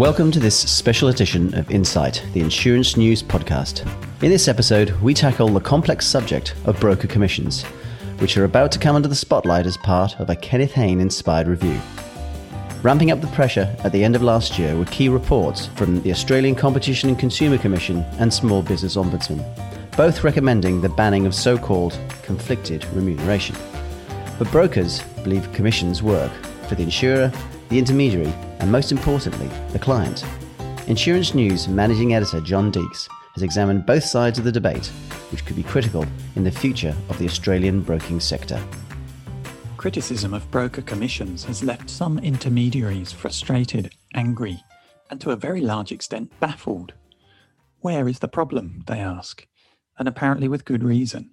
Welcome to this special edition of Insight, the insurance news podcast. In this episode, we tackle the complex subject of broker commissions, which are about to come under the spotlight as part of a Kenneth Hayne inspired review. Ramping up the pressure at the end of last year were key reports from the Australian Competition and Consumer Commission and Small Business Ombudsman, both recommending the banning of so called conflicted remuneration. But brokers believe commissions work for the insurer, the intermediary, and most importantly, the client. Insurance News managing editor John Deeks has examined both sides of the debate, which could be critical in the future of the Australian broking sector. Criticism of broker commissions has left some intermediaries frustrated, angry, and to a very large extent baffled. Where is the problem, they ask, and apparently with good reason.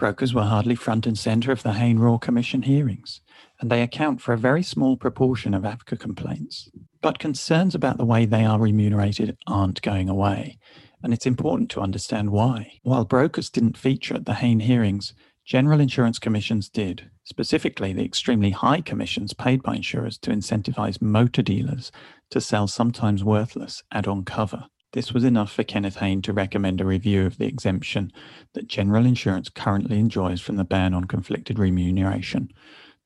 Brokers were hardly front and centre of the Hayne Royal Commission hearings, and they account for a very small proportion of AFCA complaints. But concerns about the way they are remunerated aren't going away, and it's important to understand why. While brokers didn't feature at the Hayne hearings, general insurance commissions did, specifically the extremely high commissions paid by insurers to incentivize motor dealers to sell sometimes worthless add on cover. This was enough for Kenneth Hayne to recommend a review of the exemption that general insurance currently enjoys from the ban on conflicted remuneration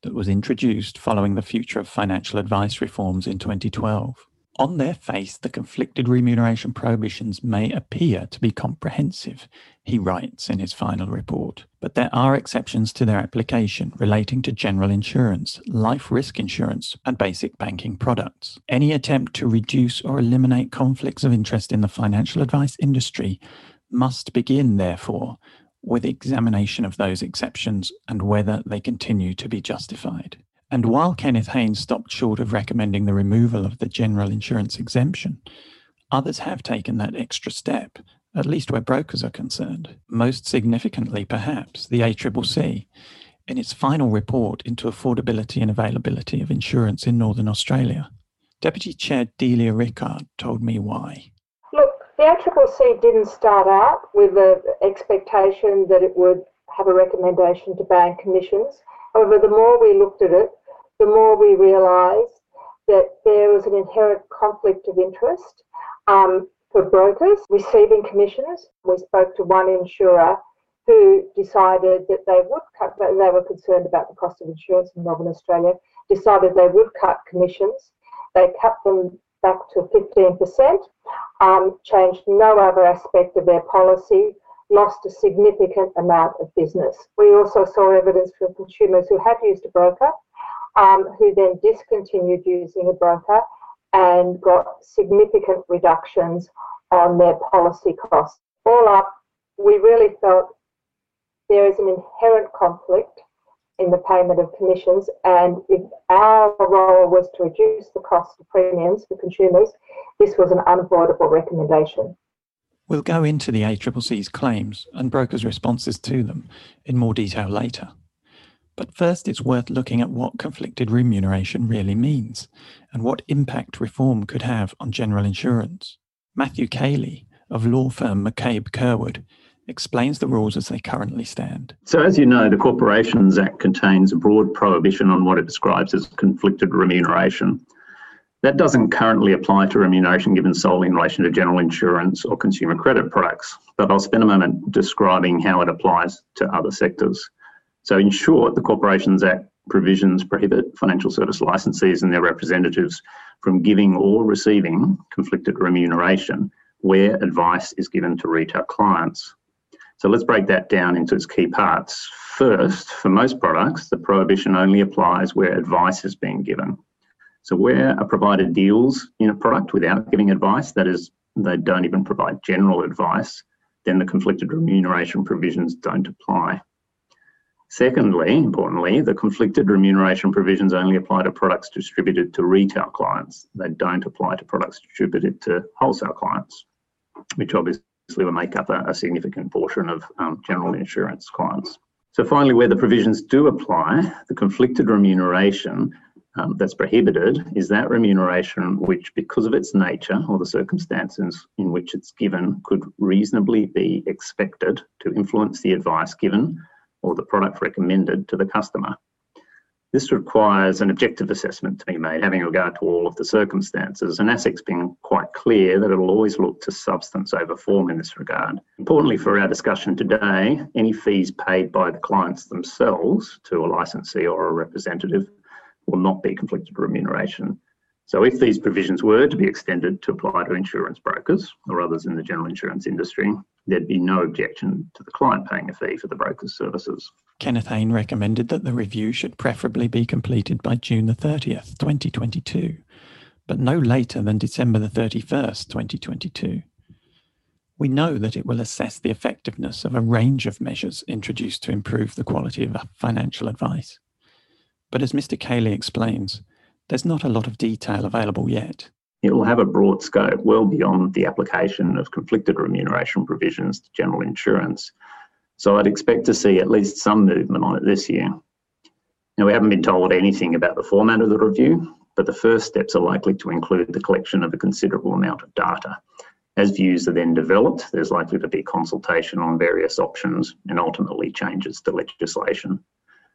that was introduced following the Future of Financial Advice reforms in 2012. On their face, the conflicted remuneration prohibitions may appear to be comprehensive, he writes in his final report, but there are exceptions to their application relating to general insurance, life risk insurance, and basic banking products. Any attempt to reduce or eliminate conflicts of interest in the financial advice industry must begin, therefore, with examination of those exceptions and whether they continue to be justified. And while Kenneth Haynes stopped short of recommending the removal of the general insurance exemption, others have taken that extra step, at least where brokers are concerned. Most significantly, perhaps, the ACCC, in its final report into affordability and availability of insurance in Northern Australia. Deputy Chair Delia Rickard told me why. Look, the ACCC didn't start out with the expectation that it would have a recommendation to ban commissions. However, the more we looked at it, the more we realised that there was an inherent conflict of interest um, for brokers receiving commissions. We spoke to one insurer who decided that they would cut, they were concerned about the cost of insurance in Northern Australia, decided they would cut commissions. They cut them back to 15%, um, changed no other aspect of their policy, lost a significant amount of business. We also saw evidence from consumers who had used a broker um, who then discontinued using a broker and got significant reductions on their policy costs. All up, we really felt there is an inherent conflict in the payment of commissions, and if our role was to reduce the cost of premiums for consumers, this was an unavoidable recommendation. We'll go into the ACCC's claims and brokers' responses to them in more detail later. But first, it's worth looking at what conflicted remuneration really means and what impact reform could have on general insurance. Matthew Cayley of law firm McCabe Curwood explains the rules as they currently stand. So, as you know, the Corporations Act contains a broad prohibition on what it describes as conflicted remuneration. That doesn't currently apply to remuneration given solely in relation to general insurance or consumer credit products, but I'll spend a moment describing how it applies to other sectors. So, in short, the Corporations Act provisions prohibit financial service licensees and their representatives from giving or receiving conflicted remuneration where advice is given to retail clients. So let's break that down into its key parts. First, for most products, the prohibition only applies where advice is being given. So where a provider deals in a product without giving advice, that is, they don't even provide general advice, then the conflicted remuneration provisions don't apply. Secondly, importantly, the conflicted remuneration provisions only apply to products distributed to retail clients. They don't apply to products distributed to wholesale clients, which obviously will make up a, a significant portion of um, general insurance clients. So, finally, where the provisions do apply, the conflicted remuneration um, that's prohibited is that remuneration which, because of its nature or the circumstances in which it's given, could reasonably be expected to influence the advice given or the product recommended to the customer. This requires an objective assessment to be made, having regard to all of the circumstances, and ASIC's been quite clear that it will always look to substance over form in this regard. Importantly for our discussion today, any fees paid by the clients themselves to a licensee or a representative will not be conflicted remuneration. So if these provisions were to be extended to apply to insurance brokers or others in the general insurance industry, there'd be no objection to the client paying a fee for the broker's services. Kenneth Hayne recommended that the review should preferably be completed by June the 30th, 2022, but no later than December the 31st, 2022. We know that it will assess the effectiveness of a range of measures introduced to improve the quality of financial advice. But as Mr. Cayley explains, there's not a lot of detail available yet. It will have a broad scope, well beyond the application of conflicted remuneration provisions to general insurance, so I'd expect to see at least some movement on it this year. Now, we haven't been told anything about the format of the review, but the first steps are likely to include the collection of a considerable amount of data. As views are then developed, there's likely to be consultation on various options and ultimately changes to legislation.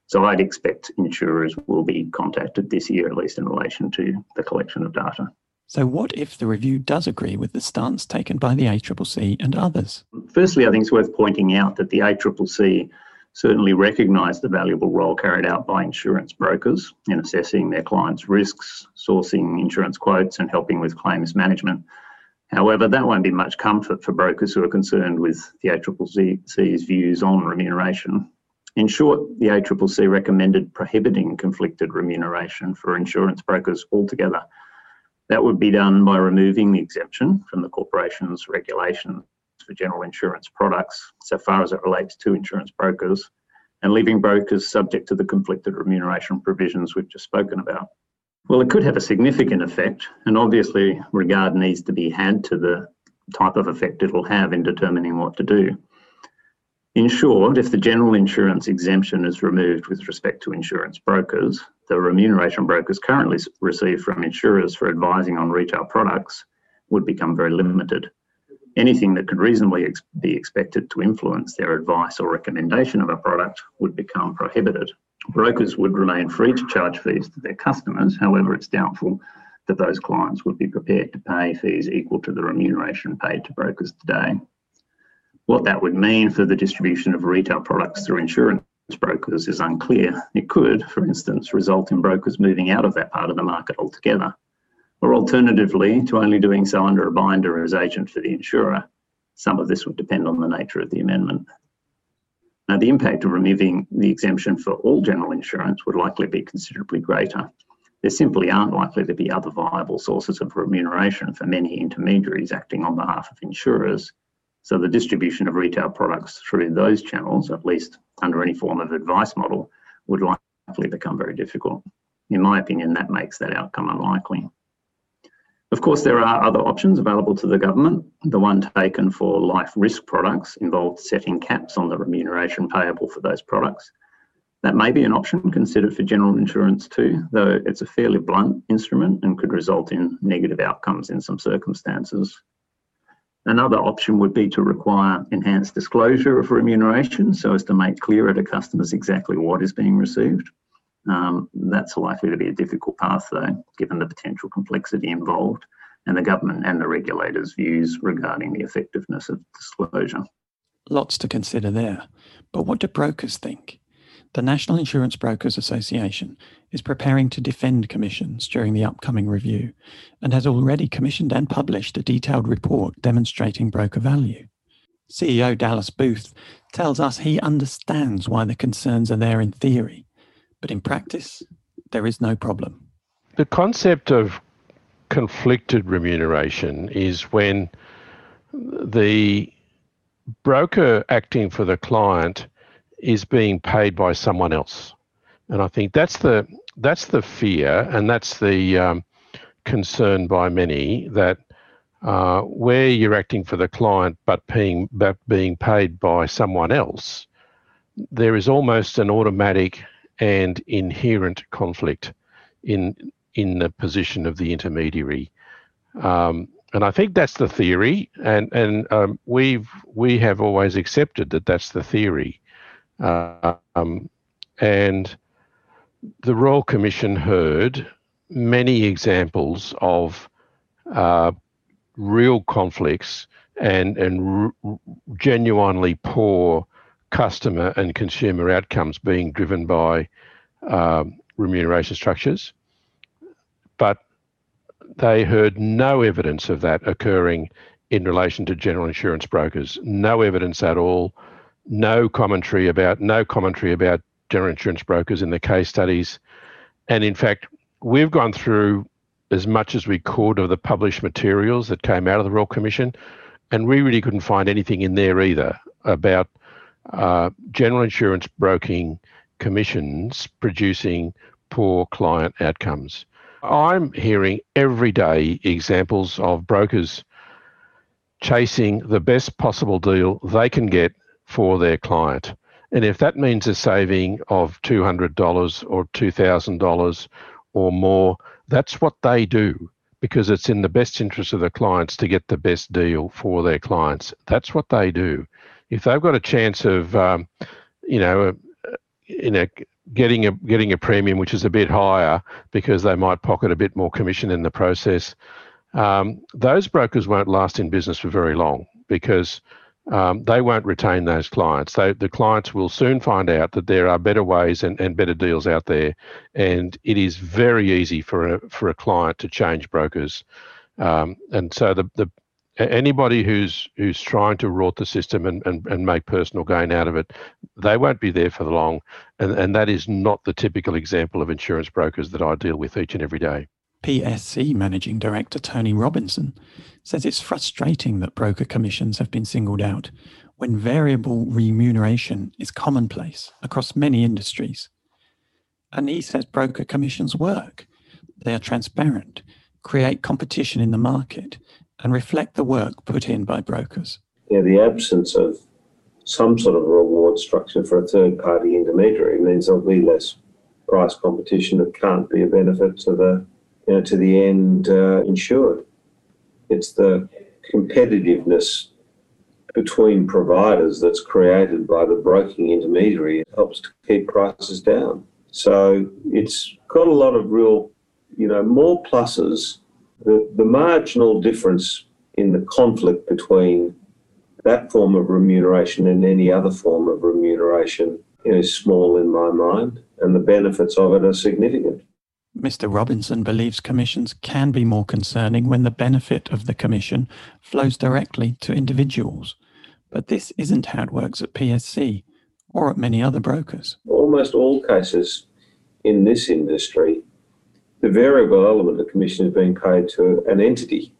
So I'd expect insurers will be contacted this year, at least in relation to the collection of data. So, what if the review does agree with the stance taken by the ACCC and others? Firstly, I think it's worth pointing out that the ACCC certainly recognised the valuable role carried out by insurance brokers in assessing their clients' risks, sourcing insurance quotes, and helping with claims management. However, that won't be much comfort for brokers who are concerned with the ACCC's views on remuneration. In short, the ACCC recommended prohibiting conflicted remuneration for insurance brokers altogether that would be done by removing the exemption from the corporation's regulations for general insurance products, so far as it relates to insurance brokers, and leaving brokers subject to the conflicted remuneration provisions we've just spoken about. Well, it could have a significant effect, and obviously, regard needs to be had to the type of effect it'll have in determining what to do. In short, if the general insurance exemption is removed with respect to insurance brokers, the remuneration brokers currently receive from insurers for advising on retail products would become very limited. Anything that could reasonably ex- be expected to influence their advice or recommendation of a product would become prohibited. Brokers would remain free to charge fees to their customers, however, it's doubtful that those clients would be prepared to pay fees equal to the remuneration paid to brokers today. What that would mean for the distribution of retail products through insurance brokers is unclear. It could, for instance, result in brokers moving out of that part of the market altogether, or alternatively, to only doing so under a binder as agent for the insurer. Some of this would depend on the nature of the amendment. Now, the impact of removing the exemption for all general insurance would likely be considerably greater. There simply aren't likely to be other viable sources of remuneration for many intermediaries acting on behalf of insurers so the distribution of retail products through those channels, at least under any form of advice model, would likely become very difficult. In my opinion, that makes that outcome unlikely. Of course, there are other options available to the government. The one taken for life risk products involved setting caps on the remuneration payable for those products. That may be an option considered for general insurance too, though it's a fairly blunt instrument and could result in negative outcomes in some circumstances. Another option would be to require enhanced disclosure of remuneration so as to make clearer to customers exactly what is being received. Um, that's likely to be a difficult path, though, given the potential complexity involved and the government and the regulators' views regarding the effectiveness of disclosure. Lots to consider there. But what do brokers think? The National Insurance Brokers Association is preparing to defend commissions during the upcoming review and has already commissioned and published a detailed report demonstrating broker value. CEO Dallas Booth tells us he understands why the concerns are there in theory, but in practice, there is no problem. The concept of conflicted remuneration is when the broker acting for the client is being paid by someone else. And I think that's the that's the fear, and that's the um, concern by many that uh, where you're acting for the client but being but being paid by someone else, there is almost an automatic and inherent conflict in in the position of the intermediary. Um, and I think that's the theory, and and um, we've we have always accepted that that's the theory. Um, and the Royal Commission heard many examples of uh, real conflicts and and r- genuinely poor customer and consumer outcomes being driven by um, remuneration structures, but they heard no evidence of that occurring in relation to general insurance brokers. No evidence at all. No commentary about no commentary about general insurance brokers in the case studies, and in fact, we've gone through as much as we could of the published materials that came out of the Royal Commission, and we really couldn't find anything in there either about uh, general insurance broking commissions producing poor client outcomes. I'm hearing every day examples of brokers chasing the best possible deal they can get for their client. And if that means a saving of $200 or $2,000 or more, that's what they do because it's in the best interest of the clients to get the best deal for their clients. That's what they do. If they've got a chance of, um, you know, you know, getting a getting a premium which is a bit higher because they might pocket a bit more commission in the process, um, those brokers won't last in business for very long because um, they won't retain those clients. They, the clients will soon find out that there are better ways and, and better deals out there, and it is very easy for a for a client to change brokers. Um, and so the, the anybody who's who's trying to rot the system and, and, and make personal gain out of it, they won't be there for the long. And, and that is not the typical example of insurance brokers that I deal with each and every day. PSC Managing Director Tony Robinson says it's frustrating that broker commissions have been singled out when variable remuneration is commonplace across many industries. And he says broker commissions work. They are transparent, create competition in the market, and reflect the work put in by brokers. Yeah, the absence of some sort of reward structure for a third party intermediary means there'll be less price competition that can't be a benefit to the you know, to the end uh, insured. It's the competitiveness between providers that's created by the broking intermediary. It helps to keep prices down. So it's got a lot of real, you know, more pluses. The, the marginal difference in the conflict between that form of remuneration and any other form of remuneration is small in my mind, and the benefits of it are significant. Mr. Robinson believes commissions can be more concerning when the benefit of the commission flows directly to individuals. But this isn't how it works at PSC or at many other brokers. Almost all cases in this industry, the variable element of the commission is being paid to an entity,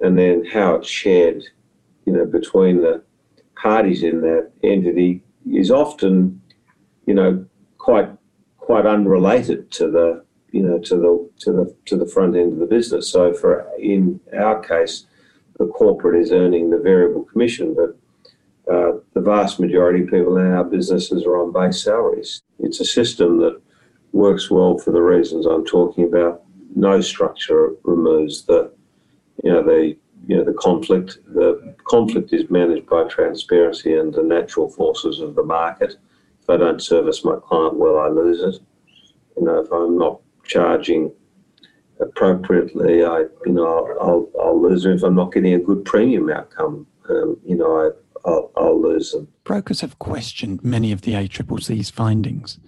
and then how it's shared, you know, between the parties in that entity is often, you know, quite quite unrelated to the you know, to the to the to the front end of the business. So for in our case, the corporate is earning the variable commission, but uh, the vast majority of people in our businesses are on base salaries. It's a system that works well for the reasons I'm talking about. No structure removes the, you know, the you know the conflict. The conflict is managed by transparency and the natural forces of the market. If I don't service my client well, I lose it. You know, if I'm not charging appropriately, I you know I'll, I'll, lose them if I'm not getting a good premium outcome. Um, you know I I'll, I'll lose them. Brokers have questioned many of the ACCC's findings.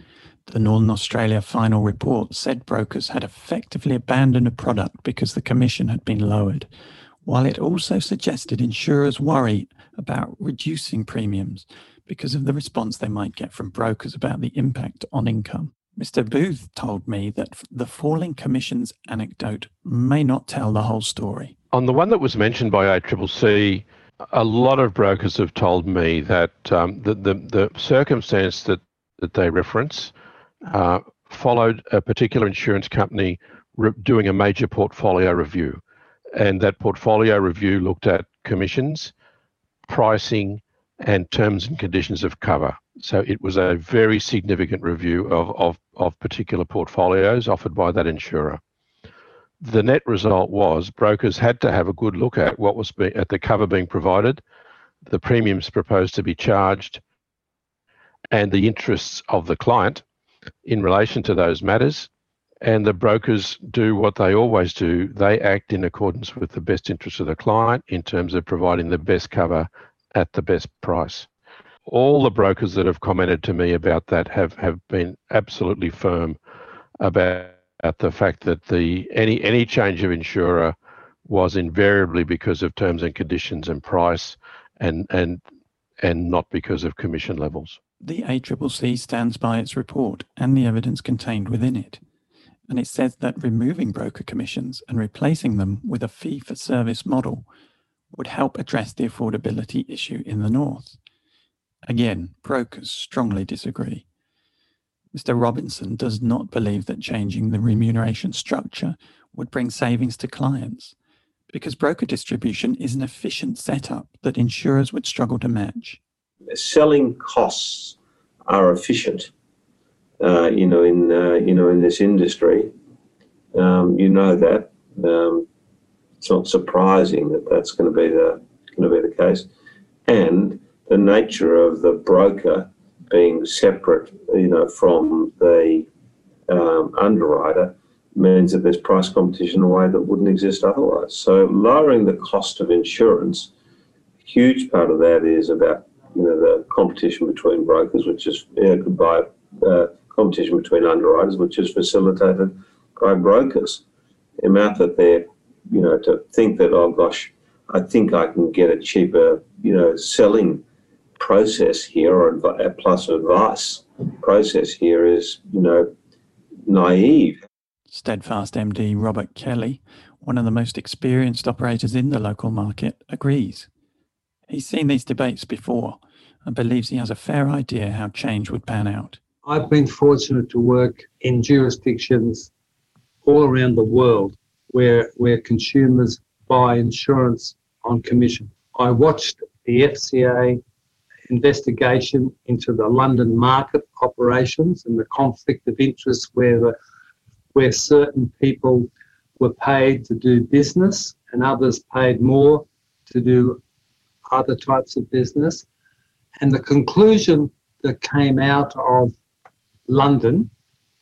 The Northern Australia final report said brokers had effectively abandoned a product because the commission had been lowered, while it also suggested insurers worry about reducing premiums because of the response they might get from brokers about the impact on income. Mr. Booth told me that the falling commissions anecdote may not tell the whole story. On the one that was mentioned by ACCC, a lot of brokers have told me that um, the, the, the, circumstance that, that they reference uh, followed a particular insurance company re- doing a major portfolio review. And that portfolio review looked at commissions, pricing, and terms and conditions of cover. So it was a very significant review of, of, of particular portfolios offered by that insurer. The net result was brokers had to have a good look at what was be, at the cover being provided, the premiums proposed to be charged, and the interests of the client in relation to those matters. And the brokers do what they always do they act in accordance with the best interests of the client in terms of providing the best cover at the best price. All the brokers that have commented to me about that have, have been absolutely firm about the fact that the any any change of insurer was invariably because of terms and conditions and price and and and not because of commission levels. The ACCC stands by its report and the evidence contained within it. And it says that removing broker commissions and replacing them with a fee for service model would help address the affordability issue in the North. Again, brokers strongly disagree. Mr. Robinson does not believe that changing the remuneration structure would bring savings to clients because broker distribution is an efficient setup that insurers would struggle to match. Selling costs are efficient, uh, you know, in uh, you know in this industry. Um, you know that um, it's not surprising that that's going to be the going to be the case, and the nature of the broker being separate, you know, from the um, underwriter means that there's price competition in a way that wouldn't exist otherwise. So lowering the cost of insurance, a huge part of that is about you know the competition between brokers, which is you know, uh, competition between underwriters, which is facilitated by brokers. The amount that they're you know to think that oh gosh, I think I can get a cheaper you know selling process here or a uh, plus advice process here is you know naive Steadfast MD Robert Kelly, one of the most experienced operators in the local market, agrees. He's seen these debates before and believes he has a fair idea how change would pan out. I've been fortunate to work in jurisdictions all around the world where, where consumers buy insurance on commission. I watched the FCA investigation into the London market operations and the conflict of interest where the where certain people were paid to do business and others paid more to do other types of business. And the conclusion that came out of London,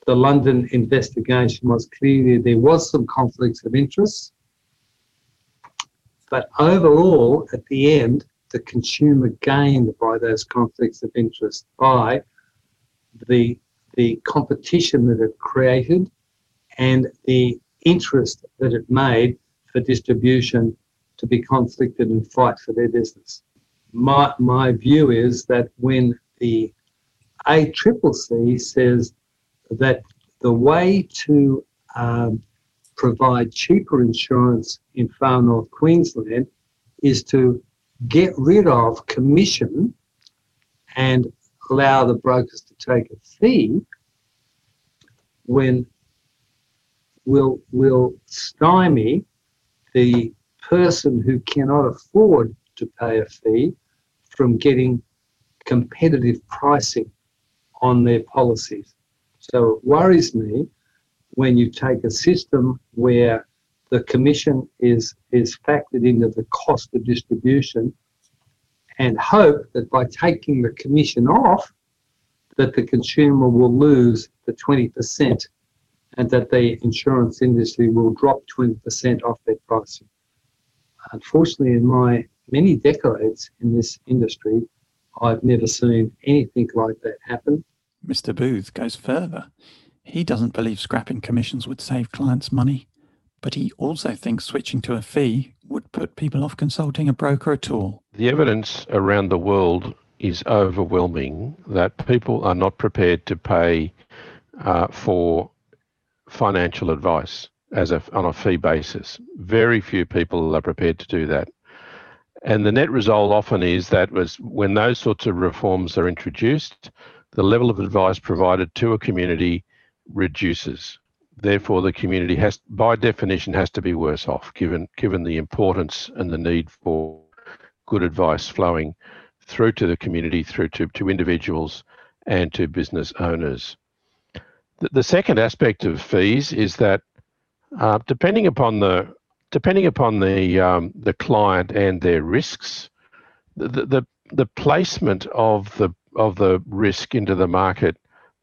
the London investigation was clearly there was some conflicts of interest. But overall, at the end, the consumer gained by those conflicts of interest by the, the competition that it created and the interest that it made for distribution to be conflicted and fight for their business. My, my view is that when the ACCC says that the way to um, provide cheaper insurance in far north Queensland is to get rid of commission and allow the brokers to take a fee when will will stymie the person who cannot afford to pay a fee from getting competitive pricing on their policies. So it worries me when you take a system where the commission is is factored into the cost of distribution and hope that by taking the commission off that the consumer will lose the 20% and that the insurance industry will drop 20% off their pricing. Unfortunately, in my many decades in this industry, I've never seen anything like that happen. Mr. Booth goes further. He doesn't believe scrapping commissions would save clients money, but he also thinks switching to a fee would put people off consulting a broker at all. The evidence around the world is overwhelming that people are not prepared to pay uh, for financial advice as a, on a fee basis. Very few people are prepared to do that. And the net result often is that was when those sorts of reforms are introduced, the level of advice provided to a community reduces. Therefore, the community has, by definition, has to be worse off, given given the importance and the need for good advice flowing through to the community, through to, to individuals and to business owners. The, the second aspect of fees is that uh, depending upon the depending upon the um, the client and their risks, the, the the placement of the of the risk into the market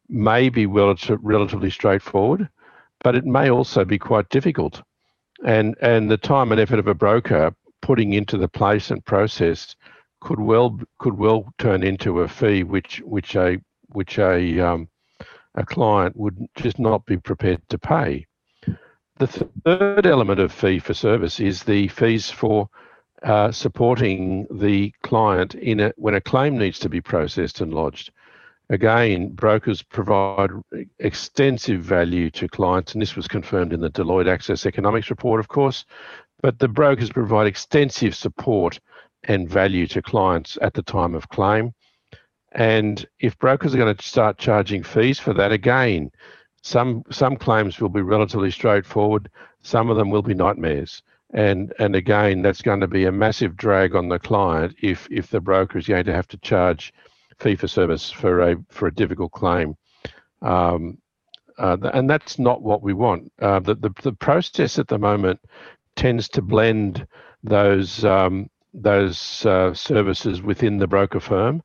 may be relatively straightforward, but it may also be quite difficult. And, and the time and effort of a broker putting into the placement process could well could well turn into a fee which which a which a um, a client would just not be prepared to pay. The third element of fee for service is the fees for uh, supporting the client in a, when a claim needs to be processed and lodged. Again, brokers provide extensive value to clients, and this was confirmed in the Deloitte Access Economics report, of course. But the brokers provide extensive support and value to clients at the time of claim. And if brokers are going to start charging fees for that, again, some some claims will be relatively straightforward. Some of them will be nightmares. And and again, that's going to be a massive drag on the client if if the broker is going to have to charge fee for service for a for a difficult claim. Um, uh, and that's not what we want. Uh, the, the, the process at the moment tends to blend those um, those uh, services within the broker firm,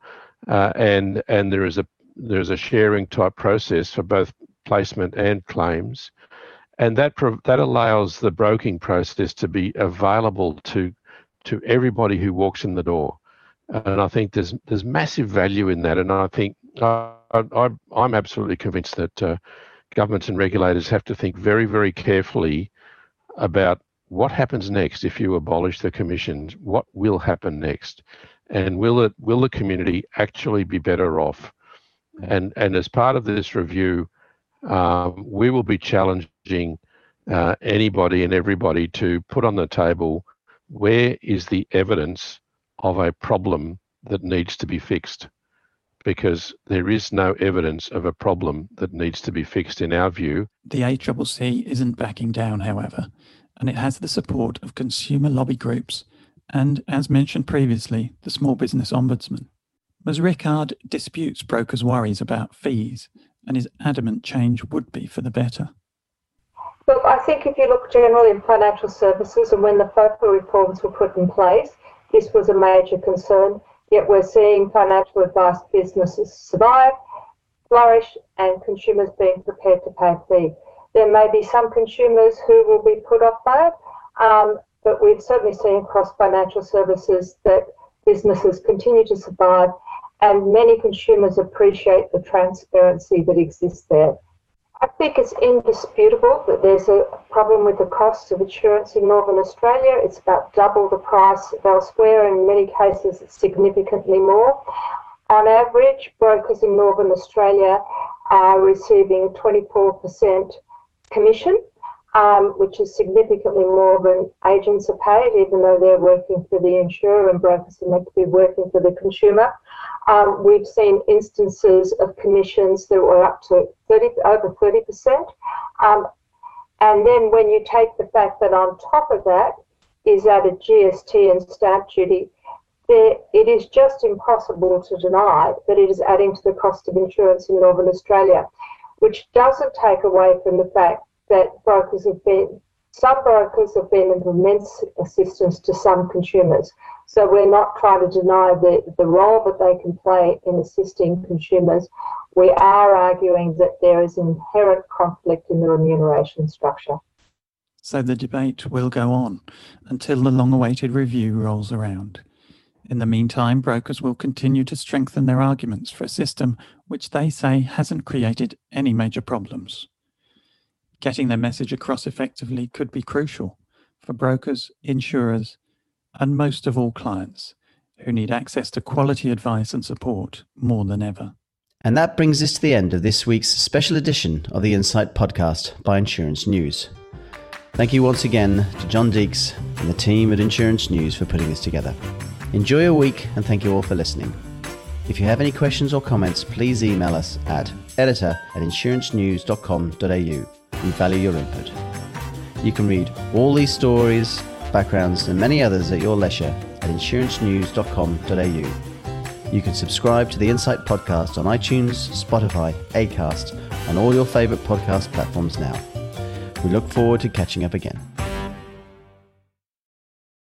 uh, and and there is a there is a sharing type process for both placement and claims, and that that allows the broking process to be available to to everybody who walks in the door, and I think there's there's massive value in that, and I think I, I'm absolutely convinced that uh, governments and regulators have to think very very carefully about what happens next if you abolish the commissions? What will happen next? And will it will the community actually be better off? And and as part of this review, um, we will be challenging uh, anybody and everybody to put on the table where is the evidence of a problem that needs to be fixed because there is no evidence of a problem that needs to be fixed in our view. The ACCC isn't backing down, however, and it has the support of consumer lobby groups and, as mentioned previously, the Small Business Ombudsman. Ms. Rickard disputes brokers' worries about fees and is adamant change would be for the better. Look, I think if you look generally in financial services and when the FOFA reforms were put in place, this was a major concern. Yet we're seeing financial advice businesses survive, flourish, and consumers being prepared to pay a fee. There may be some consumers who will be put off by it, um, but we've certainly seen across financial services that businesses continue to survive and many consumers appreciate the transparency that exists there. I think it's indisputable that there's a problem with the cost of insurance in Northern Australia. It's about double the price elsewhere, and in many cases, significantly more. On average, brokers in Northern Australia are receiving 24% commission, um, which is significantly more than agents are paid, even though they're working for the insurer and brokers are meant to be working for the consumer. Um, we've seen instances of commissions that were up to 30, over 30%. Um, and then when you take the fact that on top of that is added GST and stamp duty, there, it is just impossible to deny that it is adding to the cost of insurance in Northern Australia which doesn't take away from the fact that brokers have been, some brokers have been of immense assistance to some consumers. So we're not trying to deny the, the role that they can play in assisting consumers. We are arguing that there is inherent conflict in the remuneration structure. So the debate will go on until the long awaited review rolls around. In the meantime, brokers will continue to strengthen their arguments for a system which they say hasn't created any major problems. Getting their message across effectively could be crucial for brokers, insurers, and most of all clients who need access to quality advice and support more than ever. And that brings us to the end of this week's special edition of the Insight podcast by Insurance News. Thank you once again to John Deeks and the team at Insurance News for putting this together. Enjoy your week and thank you all for listening. If you have any questions or comments, please email us at editor at insurancenews.com.au. We value your input. You can read all these stories, backgrounds, and many others at your leisure at insurancenews.com.au. You can subscribe to the Insight podcast on iTunes, Spotify, Acast, and all your favourite podcast platforms now. We look forward to catching up again.